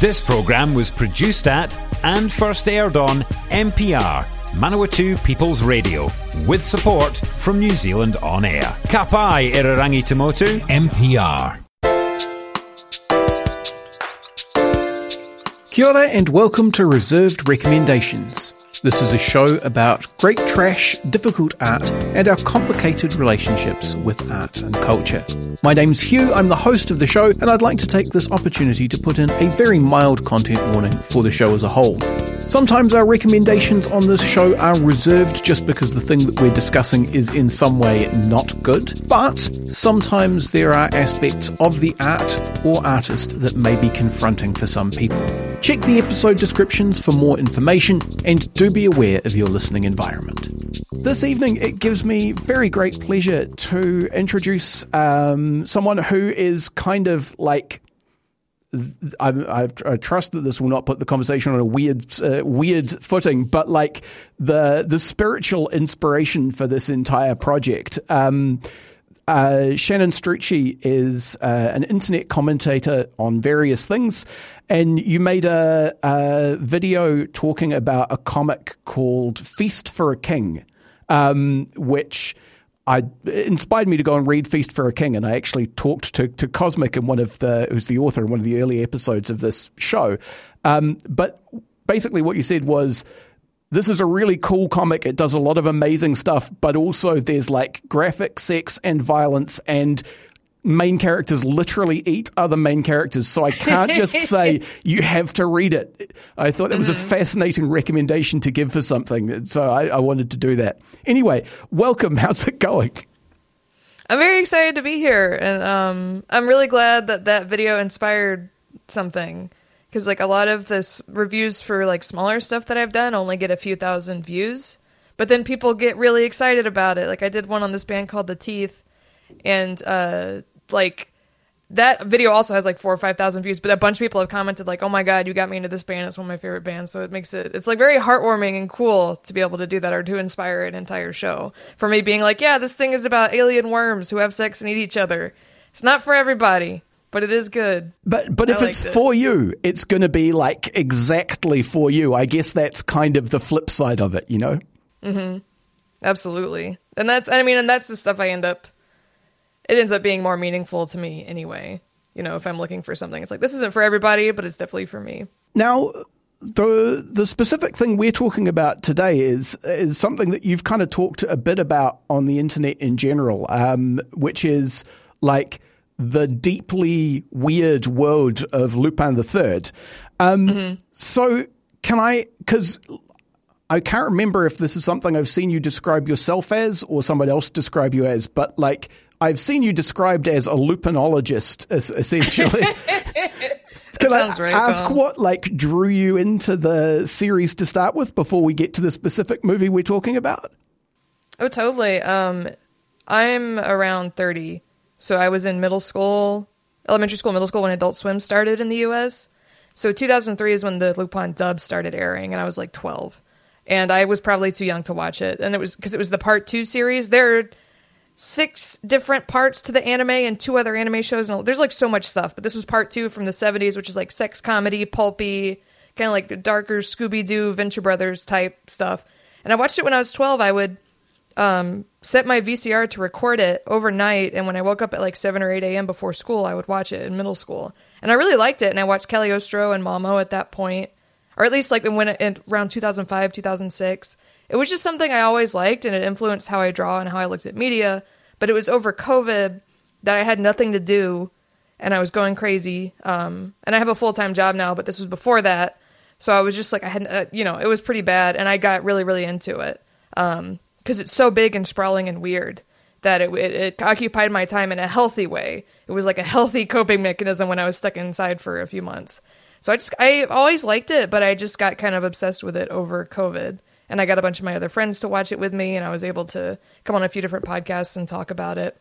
This programme was produced at and first aired on MPR, Manawatu People's Radio, with support from New Zealand On Air. Kapai Irarangi Tamotu, MPR. Kia ora and welcome to Reserved Recommendations. This is a show about great trash, difficult art, and our complicated relationships with art and culture. My name's Hugh, I'm the host of the show, and I'd like to take this opportunity to put in a very mild content warning for the show as a whole. Sometimes our recommendations on this show are reserved just because the thing that we're discussing is in some way not good, but sometimes there are aspects of the art or artist that may be confronting for some people. Check the episode descriptions for more information and do be aware of your listening environment. This evening, it gives me very great pleasure to introduce um, someone who is kind of like I, I, I, trust that this will not put the conversation on a weird, uh, weird footing, but like the the spiritual inspiration for this entire project. Um, uh, Shannon Strucci is uh, an internet commentator on various things, and you made a, a, video talking about a comic called Feast for a King, um, which I inspired me to go and read Feast for a King, and I actually talked to, to Cosmic in one of the who's the author in one of the early episodes of this show. Um, but basically, what you said was this is a really cool comic. It does a lot of amazing stuff, but also there's like graphic sex and violence and main characters literally eat other main characters. So I can't just say you have to read it. I thought that was a mm-hmm. fascinating recommendation to give for something. So I, I wanted to do that. Anyway, welcome. How's it going? I'm very excited to be here. And um, I'm really glad that that video inspired something. Because like a lot of this reviews for like smaller stuff that I've done only get a few thousand views. But then people get really excited about it. Like I did one on this band called The Teeth and uh, like that video also has like four or five thousand views, but a bunch of people have commented like, "Oh my god, you got me into this band! It's one of my favorite bands." So it makes it it's like very heartwarming and cool to be able to do that or to inspire an entire show. For me, being like, "Yeah, this thing is about alien worms who have sex and eat each other." It's not for everybody, but it is good. But but if it's it. for you, it's going to be like exactly for you. I guess that's kind of the flip side of it, you know. Mm-hmm. Absolutely, and that's I mean, and that's the stuff I end up it ends up being more meaningful to me anyway. You know, if I'm looking for something, it's like this isn't for everybody, but it's definitely for me. Now, the the specific thing we're talking about today is is something that you've kind of talked a bit about on the internet in general, um, which is like the deeply weird world of Lupin the Third. Um, mm-hmm. So, can I? Because I can't remember if this is something I've seen you describe yourself as or somebody else describe you as, but like I've seen you described as a lupinologist, essentially. Can I right, ask what like drew you into the series to start with before we get to the specific movie we're talking about? Oh, totally. Um, I'm around 30. So I was in middle school, elementary school, middle school when Adult Swim started in the US. So 2003 is when the Lupin dub started airing, and I was like 12. And I was probably too young to watch it. And it was because it was the part two series. There six different parts to the anime and two other anime shows. And there's like so much stuff, but this was part two from the 70s, which is like sex comedy, pulpy, kind of like darker Scooby Doo, Venture Brothers type stuff. And I watched it when I was 12. I would um, set my VCR to record it overnight. And when I woke up at like 7 or 8 a.m. before school, I would watch it in middle school. And I really liked it. And I watched Cagliostro and Mamo at that point, or at least like when it, around 2005, 2006 it was just something I always liked and it influenced how I draw and how I looked at media. But it was over COVID that I had nothing to do and I was going crazy. Um, and I have a full time job now, but this was before that. So I was just like, I had, uh, you know, it was pretty bad and I got really, really into it. Um, cause it's so big and sprawling and weird that it, it, it occupied my time in a healthy way. It was like a healthy coping mechanism when I was stuck inside for a few months. So I just, I always liked it, but I just got kind of obsessed with it over COVID and I got a bunch of my other friends to watch it with me, and I was able to come on a few different podcasts and talk about it.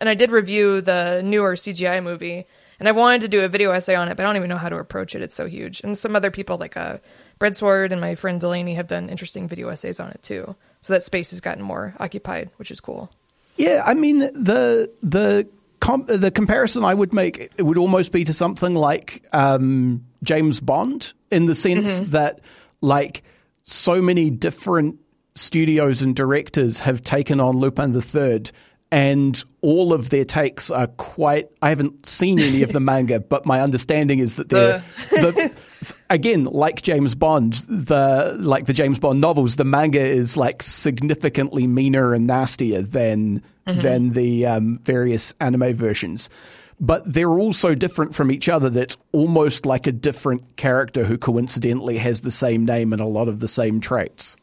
And I did review the newer CGI movie, and I wanted to do a video essay on it, but I don't even know how to approach it. It's so huge. And some other people, like uh, Breadsword and my friend Delaney, have done interesting video essays on it too. So that space has gotten more occupied, which is cool. Yeah, I mean the the com- the comparison I would make it would almost be to something like um, James Bond in the sense mm-hmm. that like so many different studios and directors have taken on Lupin the Third and all of their takes are quite. I haven't seen any of the manga, but my understanding is that they're the, again like James Bond, the like the James Bond novels. The manga is like significantly meaner and nastier than mm-hmm. than the um, various anime versions. But they're all so different from each other that it's almost like a different character who coincidentally has the same name and a lot of the same traits.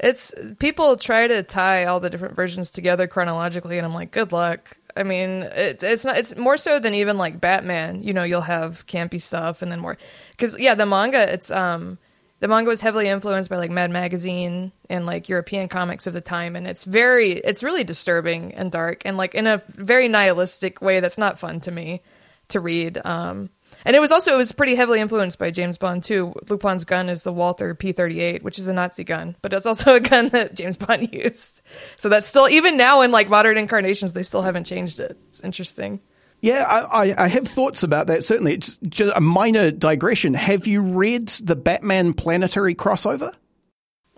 It's people try to tie all the different versions together chronologically, and I'm like, good luck. I mean, it, it's not. It's more so than even like Batman. You know, you'll have campy stuff, and then more because yeah, the manga. It's um, the manga was heavily influenced by like Mad Magazine and like European comics of the time, and it's very, it's really disturbing and dark, and like in a very nihilistic way that's not fun to me to read. Um, and it was also it was pretty heavily influenced by James Bond too. Lupin's gun is the Walther P38, which is a Nazi gun, but it's also a gun that James Bond used. So that's still even now in like modern incarnations, they still haven't changed it. It's interesting. Yeah, I, I, have thoughts about that. Certainly, it's just a minor digression. Have you read the Batman Planetary crossover?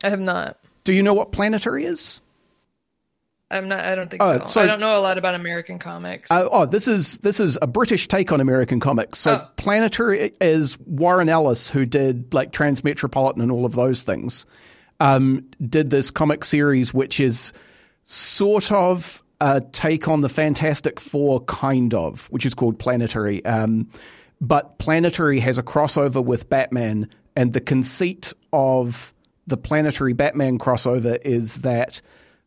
I have not. Do you know what Planetary is? I'm not. I don't think uh, so. so. I don't know a lot about American comics. Uh, oh, this is this is a British take on American comics. So, oh. Planetary is Warren Ellis, who did like Transmetropolitan and all of those things. Um, did this comic series, which is sort of a take on the Fantastic Four, kind of, which is called Planetary. Um, but Planetary has a crossover with Batman, and the conceit of the Planetary Batman crossover is that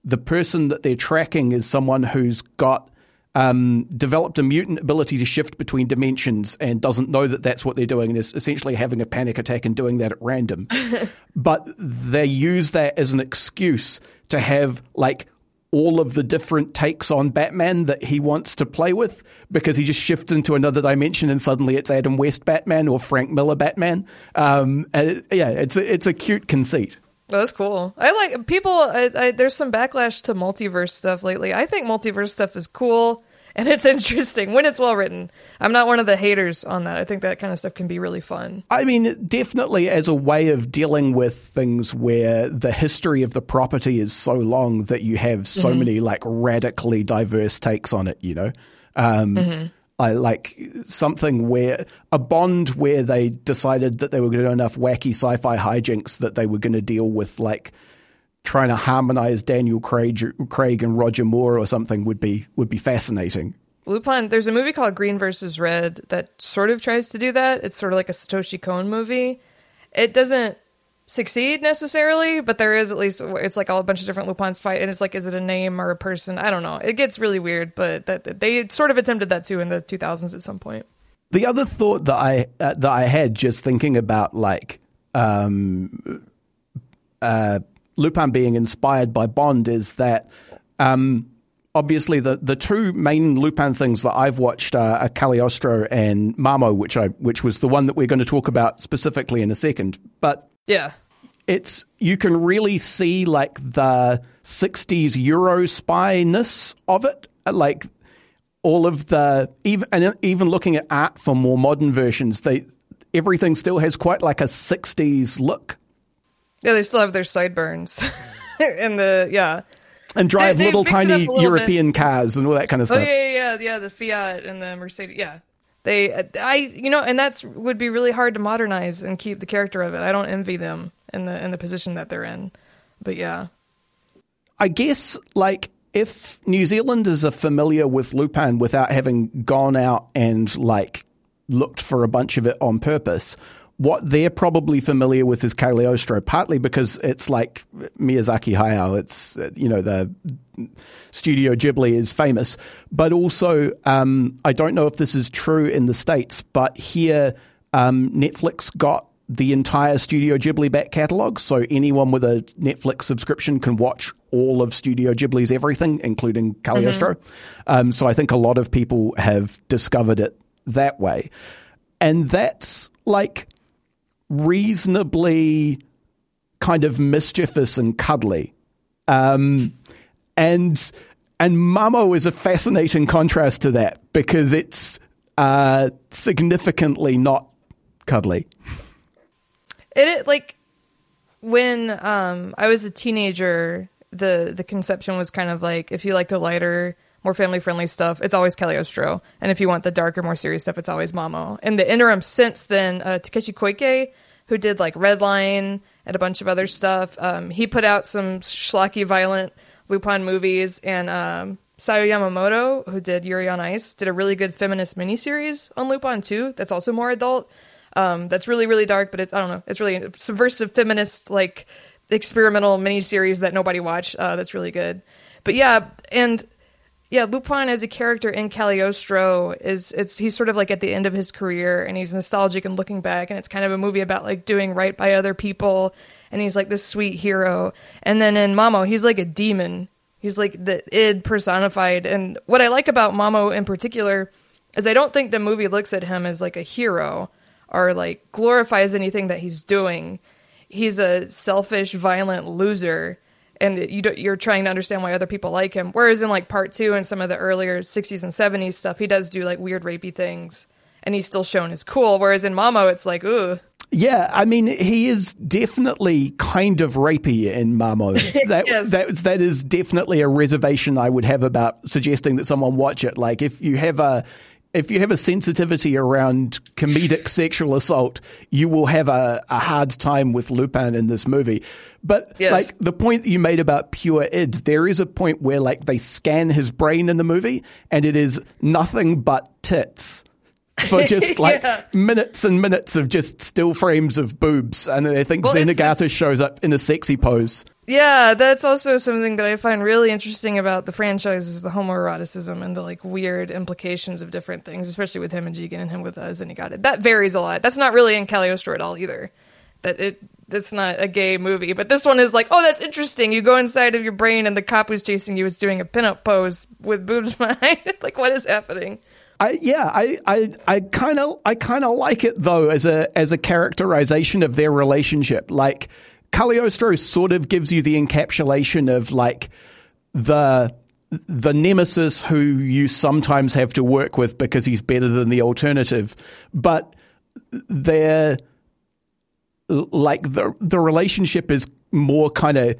the person that they're tracking is someone who's got um, developed a mutant ability to shift between dimensions and doesn't know that that's what they're doing and is essentially having a panic attack and doing that at random. but they use that as an excuse to have like all of the different takes on Batman that he wants to play with because he just shifts into another dimension and suddenly it's Adam West Batman or Frank Miller Batman. Um, it, yeah, it's a, it's a cute conceit. That's cool. I like people. I, I, there's some backlash to multiverse stuff lately. I think multiverse stuff is cool and it's interesting when it's well written. I'm not one of the haters on that. I think that kind of stuff can be really fun. I mean, definitely as a way of dealing with things where the history of the property is so long that you have so mm-hmm. many like radically diverse takes on it. You know. Um, mm-hmm. I like something where a Bond where they decided that they were going to do enough wacky sci-fi hijinks that they were going to deal with like trying to harmonize Daniel Craig, Craig and Roger Moore or something would be would be fascinating. Lupin, there's a movie called Green versus Red that sort of tries to do that. It's sort of like a Satoshi Kon movie. It doesn't succeed necessarily, but there is at least it's like all a bunch of different Lupins fight, and it's like is it a name or a person? I don't know. It gets really weird, but that they sort of attempted that too in the 2000s at some point. The other thought that I uh, that I had just thinking about like um, uh, Lupin being inspired by Bond is that. Um, obviously, the, the two main Lupin things that I've watched are, are Cagliostro and Mamo, which I which was the one that we're going to talk about specifically in a second. But yeah. It's you can really see like the 60s Euro spyness of it. Like all of the even and even looking at art for more modern versions, they everything still has quite like a 60s look. Yeah, they still have their sideburns. and the yeah. And drive they, little tiny European bit. cars and all that kind of oh, stuff. Oh yeah, yeah, yeah, the Fiat and the Mercedes. Yeah, they, uh, I, you know, and that's would be really hard to modernize and keep the character of it. I don't envy them in the in the position that they're in, but yeah. I guess like if New Zealanders are familiar with Lupin without having gone out and like looked for a bunch of it on purpose, what they're probably familiar with is Cagliostro, partly because it's like Miyazaki Hayao. It's you know the Studio Ghibli is famous, but also um, I don't know if this is true in the states, but here um, Netflix got the entire Studio Ghibli back catalog, so anyone with a Netflix subscription can watch all of Studio Ghibli's everything, including Cagliostro. Mm-hmm. Um, so I think a lot of people have discovered it that way, and that's like reasonably kind of mischievous and cuddly. Um, and and Mamo is a fascinating contrast to that because it's uh, significantly not cuddly. It like when um, I was a teenager, the the conception was kind of like if you like the lighter, more family friendly stuff, it's always Cagliostro, and if you want the darker, more serious stuff, it's always Mamo. In the interim since then, uh, Takeshi Koike, who did like Redline and a bunch of other stuff, um, he put out some schlocky, violent Lupin movies, and um, Sayo Yamamoto, who did Yuri on Ice, did a really good feminist miniseries on Lupin too. That's also more adult. Um, that's really really dark, but it's I don't know. It's really subversive feminist like experimental miniseries that nobody watched. Uh, that's really good. But yeah, and yeah, Lupin as a character in Cagliostro is it's he's sort of like at the end of his career and he's nostalgic and looking back and it's kind of a movie about like doing right by other people and he's like this sweet hero. And then in Mamo, he's like a demon. He's like the id personified. And what I like about Mamo in particular is I don't think the movie looks at him as like a hero or like glorifies anything that he's doing. He's a selfish, violent loser, and you you're trying to understand why other people like him. Whereas in like part two and some of the earlier '60s and '70s stuff, he does do like weird rapey things, and he's still shown as cool. Whereas in Mamo, it's like, ooh. Yeah, I mean, he is definitely kind of rapey in Mamo. That, yes. that, that is definitely a reservation I would have about suggesting that someone watch it. Like, if you have a if you have a sensitivity around comedic sexual assault, you will have a, a hard time with Lupin in this movie. But yes. like the point that you made about pure id, there is a point where like they scan his brain in the movie and it is nothing but tits for just like yeah. minutes and minutes of just still frames of boobs. And I think well, Zenigata shows up in a sexy pose. Yeah, that's also something that I find really interesting about the franchise is the homoeroticism and the like weird implications of different things, especially with him and Jigen and him with uh, Zenigata. That varies a lot. That's not really in Cagliostro at all either. That it that's not a gay movie, but this one is like, oh, that's interesting. You go inside of your brain and the cop who's chasing you is doing a pinup pose with boobs behind. like, what is happening? I, yeah, I, I, I kind of, I kind of like it though as a as a characterization of their relationship. Like, Cagliostro sort of gives you the encapsulation of like the the nemesis who you sometimes have to work with because he's better than the alternative, but they're like the the relationship is more kind of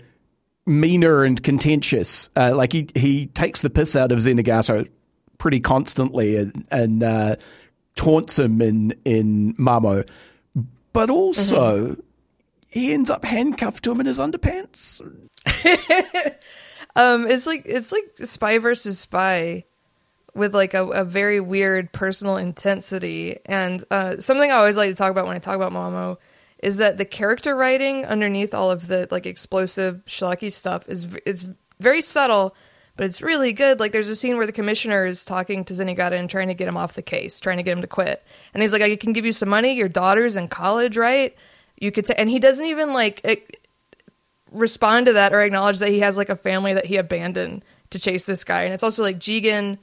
meaner and contentious. Uh, like he he takes the piss out of Zenigata pretty constantly and, and uh, taunts him in in Mamo, but also. Mm-hmm he ends up handcuffed to him in his underpants. um, it's like it's like spy versus spy with like a, a very weird personal intensity. And uh, something I always like to talk about when I talk about Mamo is that the character writing underneath all of the like explosive schlocky stuff is is very subtle, but it's really good. Like there's a scene where the commissioner is talking to Zenigata and trying to get him off the case, trying to get him to quit. And he's like, I can give you some money. Your daughter's in college, right? you could say, and he doesn't even like it, respond to that or acknowledge that he has like a family that he abandoned to chase this guy. And it's also like Jigen,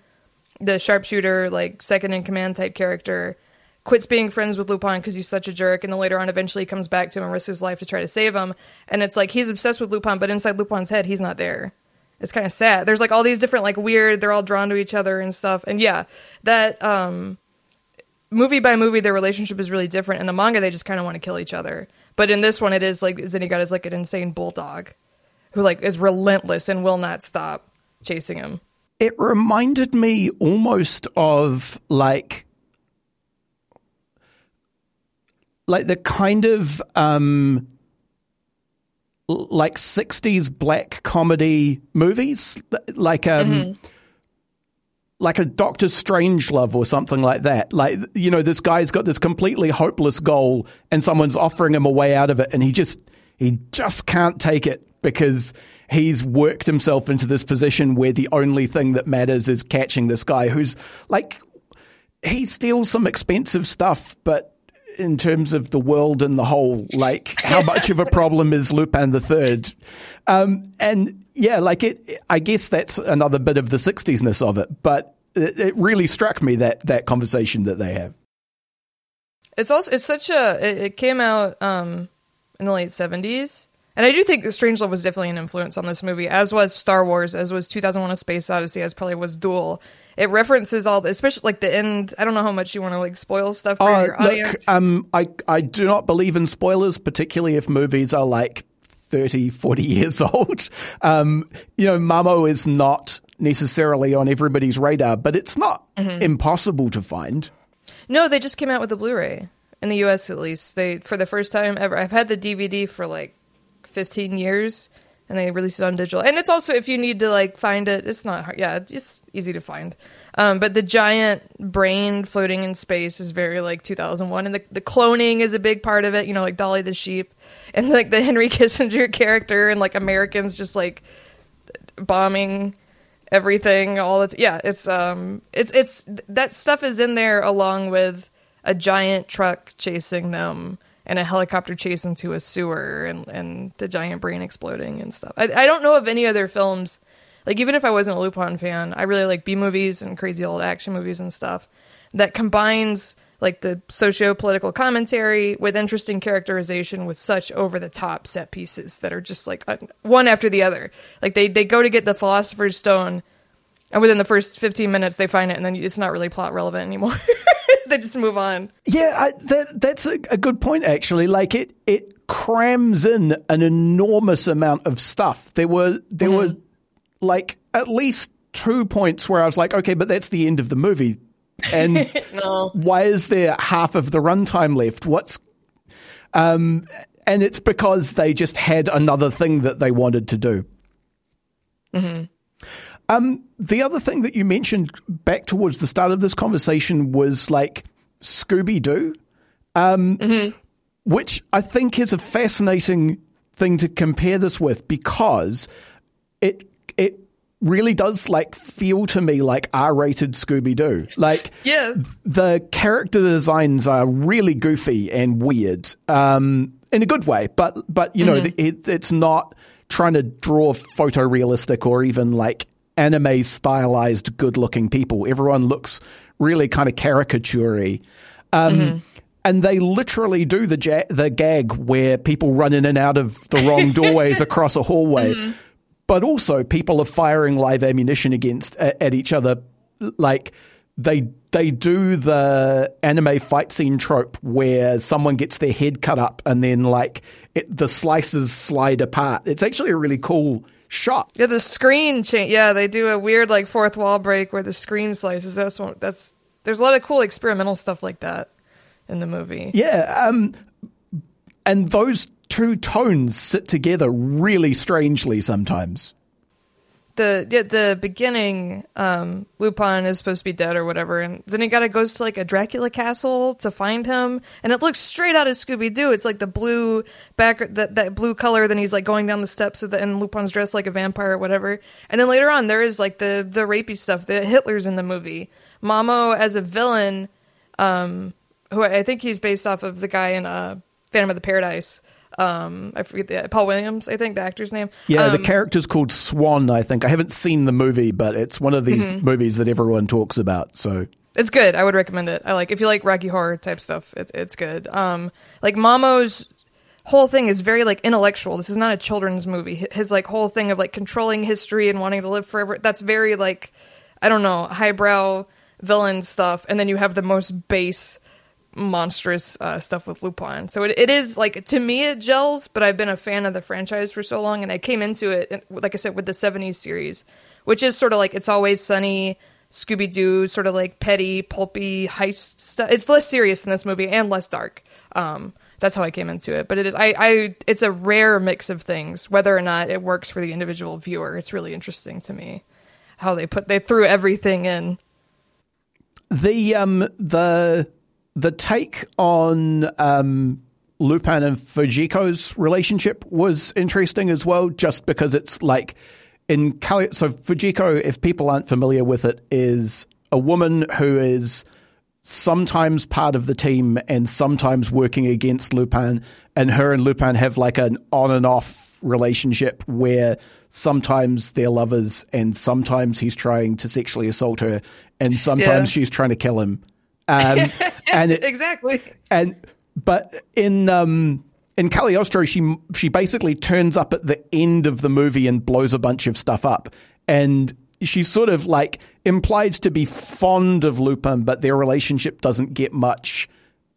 the sharpshooter, like second in command type character, quits being friends with Lupin because he's such a jerk, and then later on, eventually he comes back to him and risks his life to try to save him. And it's like he's obsessed with Lupin, but inside Lupin's head, he's not there. It's kind of sad. There's like all these different like weird. They're all drawn to each other and stuff. And yeah, that um movie by movie, their relationship is really different. In the manga, they just kind of want to kill each other. But in this one, it is like Zenigata is like an insane bulldog who like is relentless and will not stop chasing him. It reminded me almost of like like the kind of um like 60s black comedy movies like um mm-hmm like a Doctor Strangelove or something like that. Like, you know, this guy's got this completely hopeless goal and someone's offering him a way out of it and he just, he just can't take it because he's worked himself into this position where the only thing that matters is catching this guy who's like, he steals some expensive stuff, but in terms of the world and the whole, like how much of a problem is Lupin the Third? Um, and yeah, like it, I guess that's another bit of the 60s-ness of it, but it, it, really struck me that, that conversation that they have. It's also, it's such a, it, it came out, um, in the late 70s. And I do think Strangelove was definitely an influence on this movie, as was Star Wars, as was 2001: A Space Odyssey, as probably was Duel. It references all, the, especially like the end. I don't know how much you want to like spoil stuff for Uh, your audience. look, um, I, I do not believe in spoilers, particularly if movies are like 30, 40 years old. Um, you know, Mamo is not necessarily on everybody's radar, but it's not Mm-hmm. impossible to find. No, they just came out with a Blu-ray in the U.S. at least. They for the first time ever. I've had the DVD for like 15 years, and they released it on digital. And it's also if you need to like find it, it's not hard. Yeah, it's just easy to find. Um, but the giant brain floating in space is very like 2001, and the the cloning is a big part of it. You know, like Dolly the sheep, and like the Henry Kissinger character, and like Americans just like bombing everything all it's yeah it's um it's it's that stuff is in there along with a giant truck chasing them and a helicopter chase into a sewer and and the giant brain exploding and stuff. I, I don't know of any other films like even if i wasn't a lupin fan i really like b movies and crazy old action movies and stuff that combines like the socio-political commentary with interesting characterization with such over-the-top set pieces that are just like one after the other. Like they they go to get the philosopher's stone and within the first 15 minutes they find it and then it's not really plot relevant anymore they just move on Yeah, I, that that's a, a good point actually. Like it it crams in an enormous amount of stuff. There were there were like at least two points where I was like, okay, but that's the end of the movie. And no why is there half of the runtime left? What's um and it's because they just had another thing that they wanted to do. Um, the other thing that you mentioned back towards the start of this conversation was like Scooby Doo, um, which I think is a fascinating thing to compare this with because it it really does like feel to me like R-rated Scooby Doo. Like yes. the character designs are really goofy and weird um, in a good way, but but you know it, it's not trying to draw photorealistic or even like anime stylized good looking people. Everyone looks really kind of caricaturey. Um, And they literally do the ja- the gag where people run in and out of the wrong doorways across a hallway, but also people are firing live ammunition against at, at each other. Like they they do the anime fight scene trope where someone gets their head cut up and then like it, the slices slide apart. It's actually a really cool shot. yeah the screen change yeah they do a weird like fourth wall break where the screen slices that's one that's there's a lot of cool experimental stuff like that in the movie Yeah, um, and those two tones sit together really strangely sometimes. The yeah, the beginning, um, Lupin is supposed to be dead or whatever, and Zenigata goes to like a Dracula castle to find him, and it looks straight out of Scooby Doo. It's like the blue back that that blue color. Then he's like going down the steps the, and Lupin's dressed like a vampire or whatever. And then later on, there is like the the rapey stuff. The Hitler's in the movie. Mamo as a villain, um, who I think he's based off of the guy in uh, Phantom of the Paradise. Um, I forget the Paul Williams. I think the actor's name. Yeah, Um, the character's called Swan, I think. I haven't seen the movie, but it's one of these movies that everyone talks about. So It's good. I would recommend it. I like if you like Rocky Horror type stuff. It's it's good. Um, like Mamo's whole thing is very like intellectual. This is not a children's movie. His, his like whole thing of like controlling history and wanting to live forever. That's very like I don't know highbrow villain stuff. And then you have the most base monstrous uh, stuff with Lupin. So it, it is like to me it gels. But I've been a fan of the franchise for so long, and I came into it like I said with the '70s series, which is sort of like It's Always Sunny. Scooby Doo, sort of like petty, pulpy heist stuff. It's less serious than this movie and less dark. Um, that's how I came into it. But it is, I, I, it's a rare mix of things. Whether or not it works for the individual viewer, it's really interesting to me how they put they threw everything in. the um the the take on um Lupin and Fujiko's relationship was interesting as well, just because it's like in Kali- so Fujiko, if people aren't familiar with it, is a woman who is sometimes part of the team and sometimes working against Lupin, and her and Lupin have like an on and off relationship where sometimes they're lovers and sometimes he's trying to sexually assault her and sometimes Yeah. she's trying to kill him. Um, and it, Exactly. and but in um in Cagliostro, she she basically turns up at the end of the movie and blows a bunch of stuff up, and she's sort of like implied to be fond of Lupin, but their relationship doesn't get much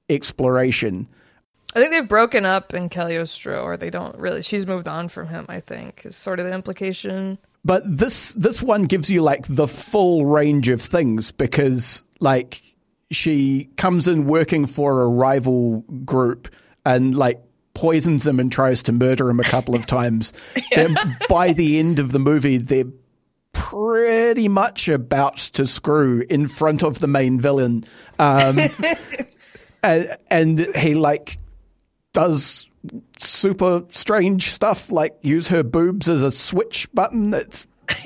exploration. I think they've broken up in Cagliostro, or they don't really. She's moved on from him. I think is sort of the implication. But this this one gives you like the full range of things because like she comes in working for a rival group and like poisons him and tries to murder him a couple of times. yeah. Then by the end of the movie, they're pretty much about to screw in front of the main villain. Um, and, and he like does super strange stuff like use her boobs as a switch button. That's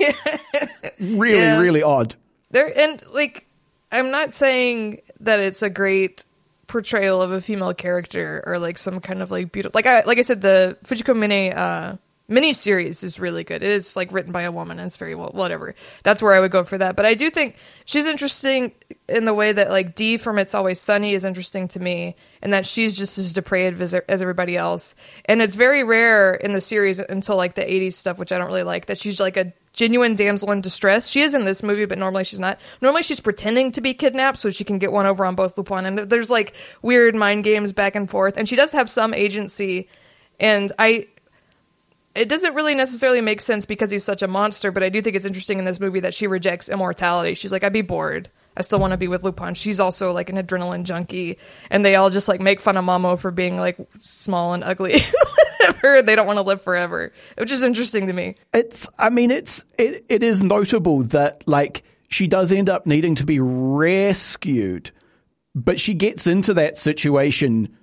really, yeah. really odd. There and like I'm not saying that it's a great portrayal of a female character or like some kind of like beautiful like I like I said the Fujiko Mine uh mini series is really good. It is like written by a woman and it's very well whatever. That's where I would go for that. But I do think she's interesting in the way that like Dee from It's Always Sunny is interesting to me and that she's just as depraved as, as everybody else. And it's very rare in the series until like the 80s stuff which I don't really like that she's like a genuine damsel in distress. She is in this movie, but normally she's not. Normally she's pretending to be kidnapped so she can get one over on both Lupin. And there's like weird mind games back and forth. And she does have some agency. And I, it doesn't really necessarily make sense because he's such a monster, but I do think it's interesting in this movie that she rejects immortality. She's like, I'd be bored. I still want to be with Lupin. She's also like an adrenaline junkie, and they all just like make fun of Mamo for being like small and ugly. they don't want to live forever, which is interesting to me. It's, I mean, it's it, it is notable that like she does end up needing to be rescued, but she gets into that situation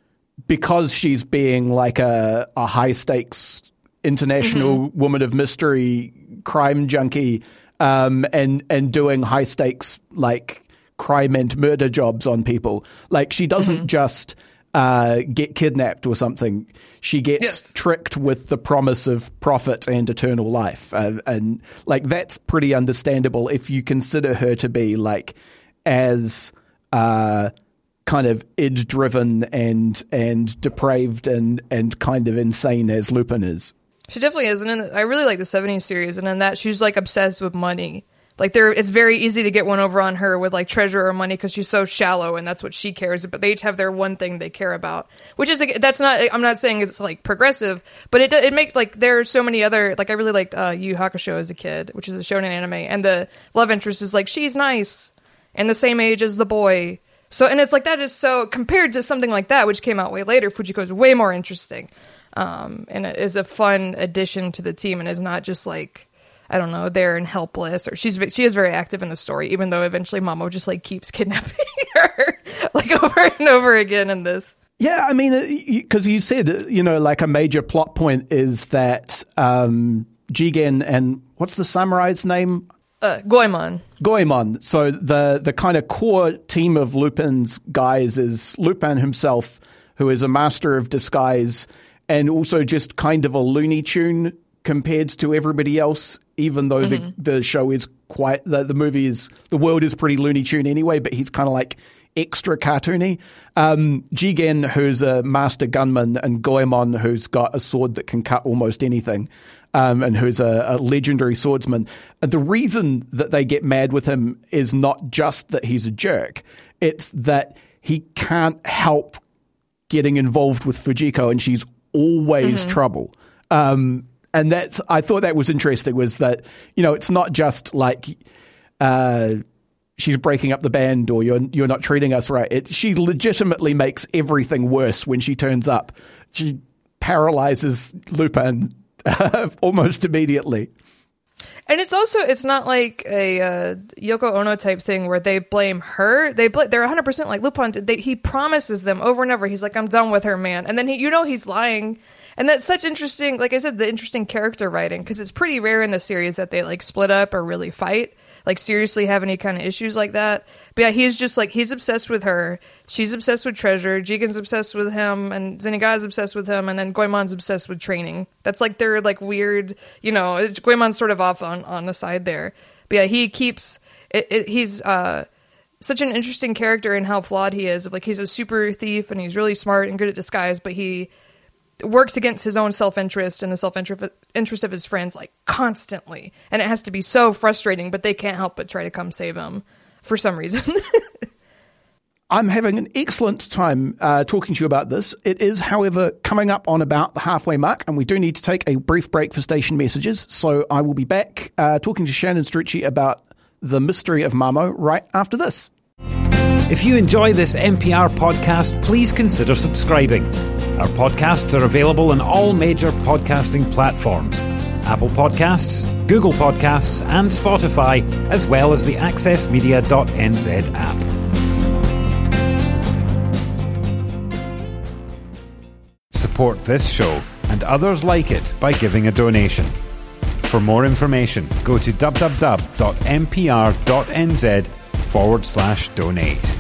because she's being like a, a high stakes international mm-hmm. woman of mystery crime junkie um, and and doing high stakes like crime and murder jobs on people. Like she doesn't mm-hmm. just uh, get kidnapped or something. She gets yes. tricked with the promise of profit and eternal life, uh, and like that's pretty understandable if you consider her to be like as uh, kind of id driven and and depraved and and kind of insane as Lupin is. She definitely is, and I really like the '70s series, and in that she's like obsessed with money. Like there, it's very easy to get one over on her with like treasure or money because she's so shallow, and that's what she cares. about. But they each have their one thing they care about, which is that's not. I'm not saying it's like progressive, but it it makes like there are so many other like I really liked uh, Yu Hakusho as a kid, which is a shonen anime, and the love interest is like she's nice and the same age as the boy. So and it's like that is so compared to something like that, which came out way later. Fujiko is way more interesting um, and is a fun addition to the team and is not just like I don't know there and helpless or she's she is very active in the story even though eventually Mamo just like keeps kidnapping her like over and over again in this. Yeah, I mean, because uh, you said you know like a major plot point is that um, Jigen and what's the samurai's name? Uh, Goemon. Goemon. So the the kind of core team of Lupin's guys is Lupin himself, who is a master of disguise and also just kind of a Looney Tune compared to everybody else, even though mm-hmm. the, the show is quite, the, the movie is, the world is pretty Looney Tune anyway, but he's kind of like extra cartoony. Um, Jigen, who's a master gunman, and Goemon, who's got a sword that can cut almost anything. Um, and who's a, a, legendary swordsman. And the reason that they get mad with him is not just that he's a jerk, it's that he can't help getting involved with Fujiko, and she's always mm-hmm. trouble. Um, and that's I thought that was interesting was that you know it's not just like uh, she's breaking up the band or you're you're not treating us right. It, she legitimately makes everything worse when she turns up. She paralyzes Lupin almost immediately. And it's also it's not like a uh, Yoko Ono type thing where they blame her. They bl- they're 100 percent like Lupin. They, he promises them over and over. He's like, "I'm done with her, man," and then he, you know, he's lying. And that's such interesting. Like I said, the interesting character writing because it's pretty rare in the series that they like split up or really fight like seriously have any kind of issues like that. But yeah, he's just like he's obsessed with her. She's obsessed with treasure. Jigen's obsessed with him, and Zenigata's obsessed with him, and then Goemon's obsessed with training. That's like their like weird, you know. Goemon's sort of off on on the side there. But yeah, he keeps it, it, he's uh such an interesting character and how flawed he is. Of like he's a super thief and he's really smart and good at disguise, but he works against his own self interest and the self interest of his friends like constantly, and it has to be so frustrating. But they can't help but try to come save him for some reason. I'm having an excellent time uh, talking to you about this. It is, however, coming up on about the halfway mark, and we do need to take a brief break for station messages. So I will be back uh, talking to Shannon Strucci about the mystery of Mamo right after this. If you enjoy this MPR podcast, please consider subscribing. Our podcasts are available on all major podcasting platforms Apple Podcasts, Google Podcasts, and Spotify, as well as the AccessMedia.nz app. Support this show and others like it by giving a donation. For more information, go to www.mpr.nz forward slash donate.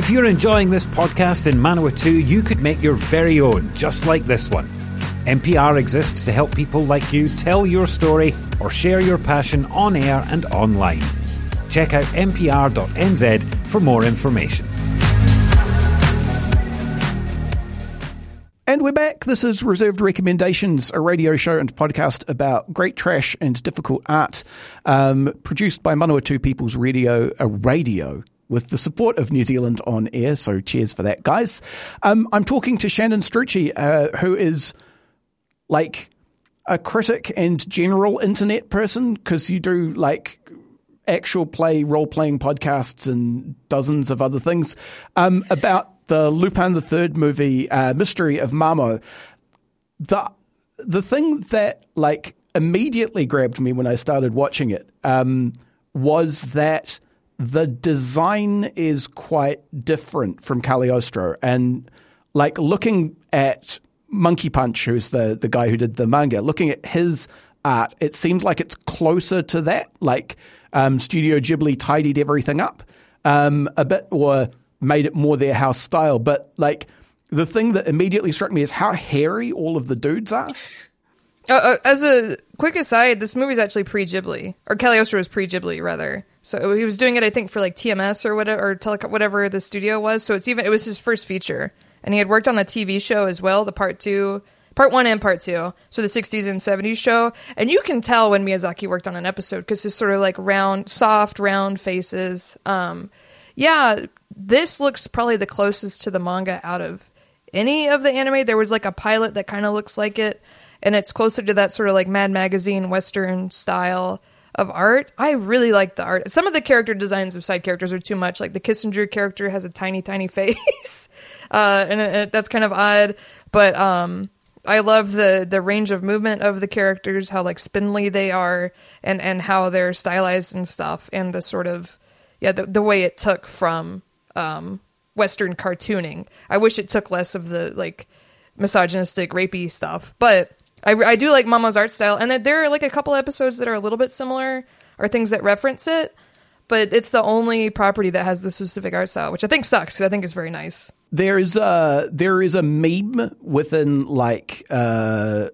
If you're enjoying this podcast in Manawatu, you could make your very own, just like this one. MPR exists to help people like you tell your story or share your passion on air and online. Check out mpr.nz for more information. And we're back. This is Reserved Recommendations, a radio show and podcast about great trash and difficult art, um, produced by Manawatu People's Radio, a radio with the support of New Zealand on air. So cheers for that, guys. Um, I'm talking to Shannon Strucci, uh, who is like a critic and general internet person because you do like actual play role playing podcasts and dozens of other things um, about the Lupin the Third movie, uh, Mystery of Mamo, the the thing that like immediately grabbed me when I started watching it um, was that the design is quite different from Cagliostro, and like looking at Monkey Punch, who's the the guy who did the manga, looking at his art, it seems like it's closer to that. Like um, Studio Ghibli tidied everything up um, a bit, or made it more their house style. But like the thing that immediately struck me is how hairy all of the dudes are. Uh, as a quick aside, this movie is actually pre Ghibli, or Cagliostro is pre Ghibli rather. So he was doing it, I think, for like TMS or whatever, or tele- whatever the studio was. So it's even it was his first feature, and he had worked on the TV show as well, the part two, part one and part two. So the '60s and '70s show, and you can tell when Miyazaki worked on an episode because it's sort of like round, soft, round faces. Um, yeah, this looks probably the closest to the manga out of any of the anime. There was like a pilot that kind of looks like it, and it's closer to that sort of like Mad Magazine Western style of art. I really like the art. Some of the character designs of side characters are too much. Like the Kissinger character has a tiny, tiny face, uh, and it, that's kind of odd. But um, I love the the range of movement of the characters, how like spindly they are, and and how they're stylized and stuff, and the sort of yeah the the way it took from um, Western cartooning. I wish it took less of the like misogynistic, rapey stuff, but I, I do like Mamo's art style, and there are like a couple episodes that are a little bit similar, or things that reference it. But it's the only property that has the specific art style, which I think sucks because I think it's very nice. There is a there is a meme within like uh,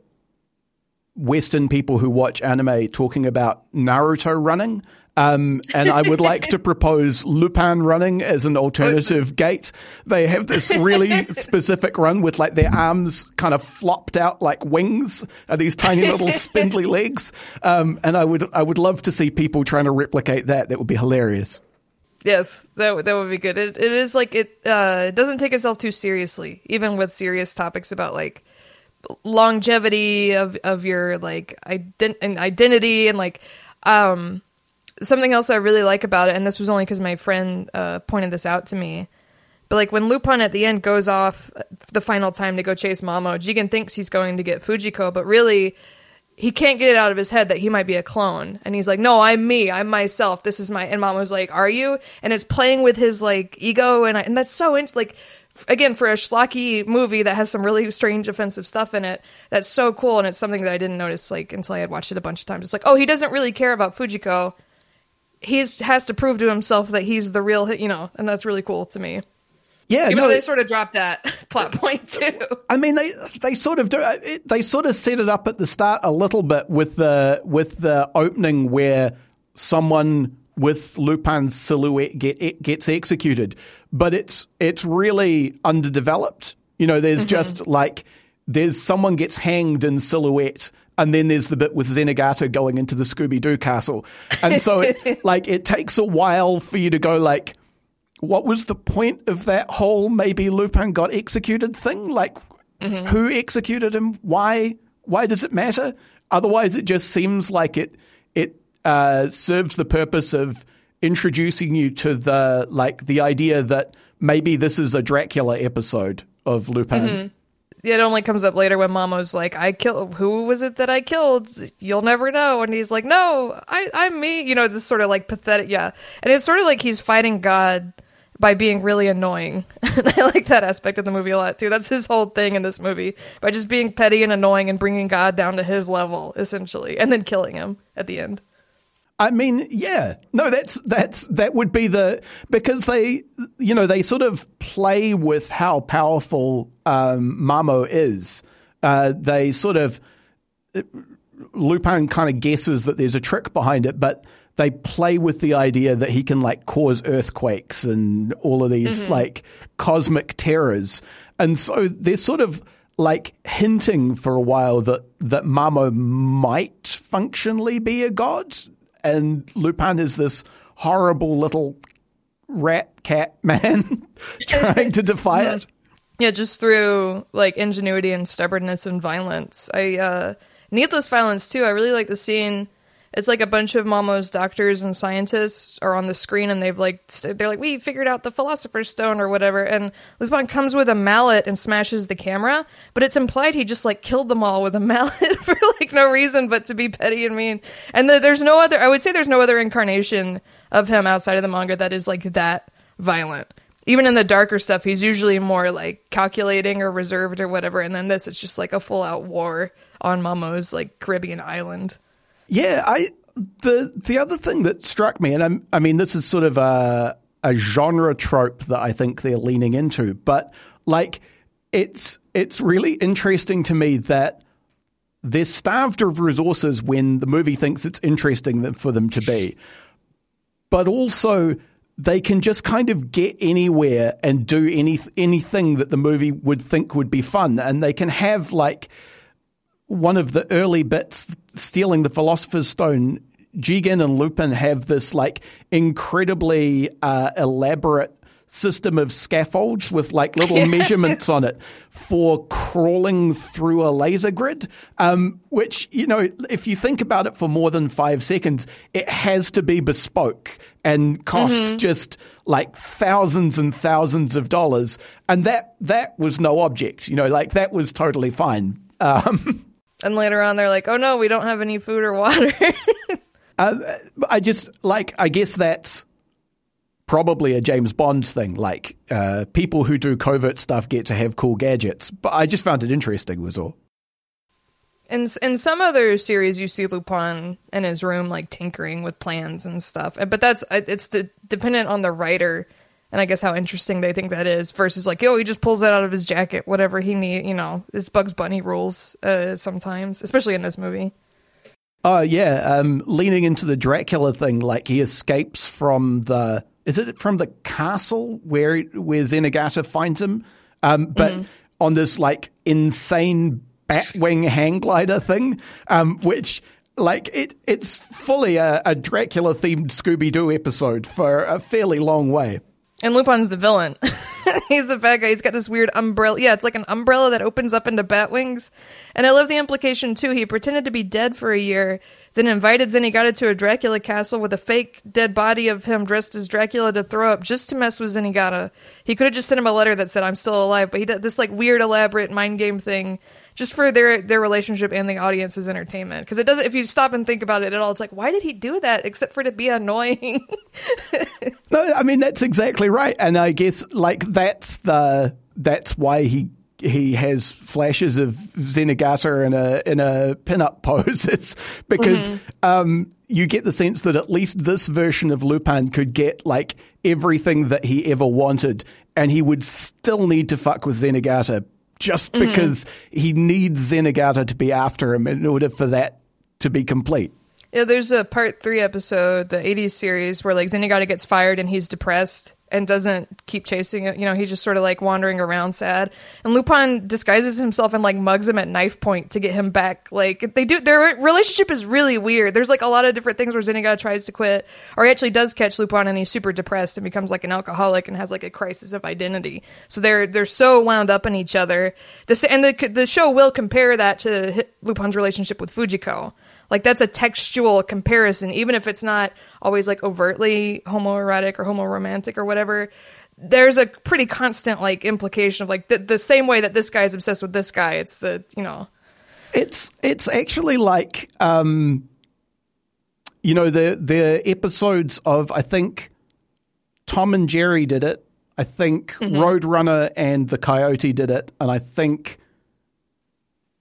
Western people who watch anime talking about Naruto running, um, and I would like to propose Lupin running as an alternative gait. They have this really specific run with like their arms kind of flopped out like wings and these tiny little spindly legs. Um, and I would, I would love to see people trying to replicate that. That would be hilarious. Yes, that that would be good. It, it is like it uh, it doesn't take itself too seriously, even with serious topics about like longevity of of your like ident- and identity and like um something else I really like about it, and this was only because my friend uh, pointed this out to me. But like when Lupin at the end goes off the final time to go chase Mamo, Jigen thinks he's going to get Fujiko, but really he can't get it out of his head that he might be a clone. And he's like, "No, I'm me. I'm myself. This is my." And Mamo's like, "Are you?" And it's playing with his like ego, and I, and that's so int- like again for a schlocky movie that has some really strange offensive stuff in it. That's so cool, and it's something that I didn't notice like until I had watched it a bunch of times. It's like, oh, he doesn't really care about Fujiko he has to prove to himself that he's the real, you know, and that's really cool to me. Yeah, Even no, they sort of dropped that plot point too. I mean, they they sort of do. Uh, they sort of set it up at the start a little bit with the with the opening where someone with Lupin's silhouette get, gets executed, but it's it's really underdeveloped. You know, there's mm-hmm. just like there's someone gets hanged in silhouette and then there's the bit with Zenigata going into the Scooby Doo castle. And so it, like it takes a while for you to go like what was the point of that whole maybe Lupin got executed thing? Like mm-hmm. who executed him? Why why does it matter? Otherwise it just seems like it it uh, serves the purpose of introducing you to the like the idea that maybe this is a Dracula episode of Lupin. Mm-hmm it only comes up later when Mamo's like, "I killed. Who was it that I killed? You'll never know." And he's like, "No, I, I'm me." You know, this sort of like pathetic. Yeah, and it's sort of like he's fighting God by being really annoying. and I like that aspect of the movie a lot too. That's his whole thing in this movie by just being petty and annoying and bringing God down to his level essentially, and then killing him at the end. I mean, yeah, no, that's that's that would be the because they, you know, they sort of play with how powerful um, Mamo is. Uh, they sort of Lupin kind of guesses that there's a trick behind it, but they play with the idea that he can like cause earthquakes and all of these mm-hmm. like cosmic terrors, and so they're sort of like hinting for a while that that Mamo might functionally be a god and Lupin is this horrible little rat cat man trying to defy it. Yeah, just through like ingenuity and stubbornness and violence. I uh needless violence too. I really like the scene it's like a bunch of Mamo's doctors and scientists are on the screen and they've like they're like we figured out the philosopher's stone or whatever. And Lupin comes with a mallet and smashes the camera but it's implied he just like killed them all with a mallet for like no reason but to be petty and mean. And the, there's no other I would say there's no other incarnation of him outside of the manga that is like that violent. Even in the darker stuff he's usually more like calculating or reserved or whatever and then this it's just like a full out war on Mamo's like Caribbean island yeah, I the the other thing that struck me, and I'm, I mean, this is sort of a a genre trope that I think they're leaning into, but like it's it's really interesting to me that they're starved of resources when the movie thinks it's interesting for them to be, but also they can just kind of get anywhere and do any anything that the movie would think would be fun, and they can have like one of the early bits stealing the Philosopher's Stone, Jigen and Lupin have this like incredibly uh, elaborate system of scaffolds with like little measurements on it for crawling through a laser grid. Um, which, you know, if you think about it for more than five seconds, it has to be bespoke and cost mm-hmm. just like thousands and thousands of dollars. And that, that was no object, you know, like that was totally fine. Um, And later on, they're like, "Oh no, we don't have any food or water." uh, I just like. I guess that's probably a James Bond thing. Like uh, people who do covert stuff get to have cool gadgets. But I just found it interesting. Was all. In in some other series, you see Lupin in his room, like tinkering with plans and stuff. But that's it's the dependent on the writer and I guess how interesting they think that is versus like, oh, he just pulls that out of his jacket, whatever he need, you know, it's Bugs Bunny rules uh, sometimes, especially in this movie. Oh yeah, um, leaning into the Dracula thing, like he escapes from the is it from the castle where where Zenigata finds him, um, but mm-hmm. on this like insane batwing hang glider thing, um, which like it it's fully a, a Dracula themed Scooby Doo episode for a fairly long way. And Lupin's the villain. He's the bad guy. He's got this weird umbrella. Yeah, it's like an umbrella that opens up into bat wings. And I love the implication too. He pretended to be dead for a year, then invited Zenigata to a Dracula castle with a fake dead body of him dressed as Dracula to throw up just to mess with Zenigata. He could have just sent him a letter that said, I'm still alive, but he did this like weird, elaborate mind game thing just for their their relationship and the audience's entertainment. Because it doesn't. If you stop and think about it at all, it's like, why did he do that? Except for to be annoying. no, I mean that's exactly right, and I guess like that's the that's why he he has flashes of Zenigata in a in a pinup pose. It's because mm-hmm. um, you get the sense that at least this version of Lupin could get like everything that he ever wanted, and he would still need to fuck with Zenigata just mm-hmm. because he needs Zenigata to be after him in order for that to be complete. Yeah, there's a part three episode, the 80s series, where like Zenigata gets fired and he's depressed and doesn't keep chasing it. You know, he's just sort of like wandering around sad. And Lupin disguises himself and like mugs him at knife point to get him back. Like they do, their relationship is really weird. There's like a lot of different things where Zenigata tries to quit, or he actually does catch Lupin and he's super depressed and becomes like an alcoholic and has like a crisis of identity. So they're they're so wound up in each other. This and the the show will compare that to Lupin's relationship with Fujiko like that's a textual comparison, even if it's not always like overtly homoerotic or homoromantic or whatever. There's a pretty constant like implication of like the, the same way that this guy is obsessed with this guy. It's the you know, it's it's actually like um, you know the the episodes of I think Tom and Jerry did it. I think mm-hmm. Roadrunner and the Coyote did it, and I think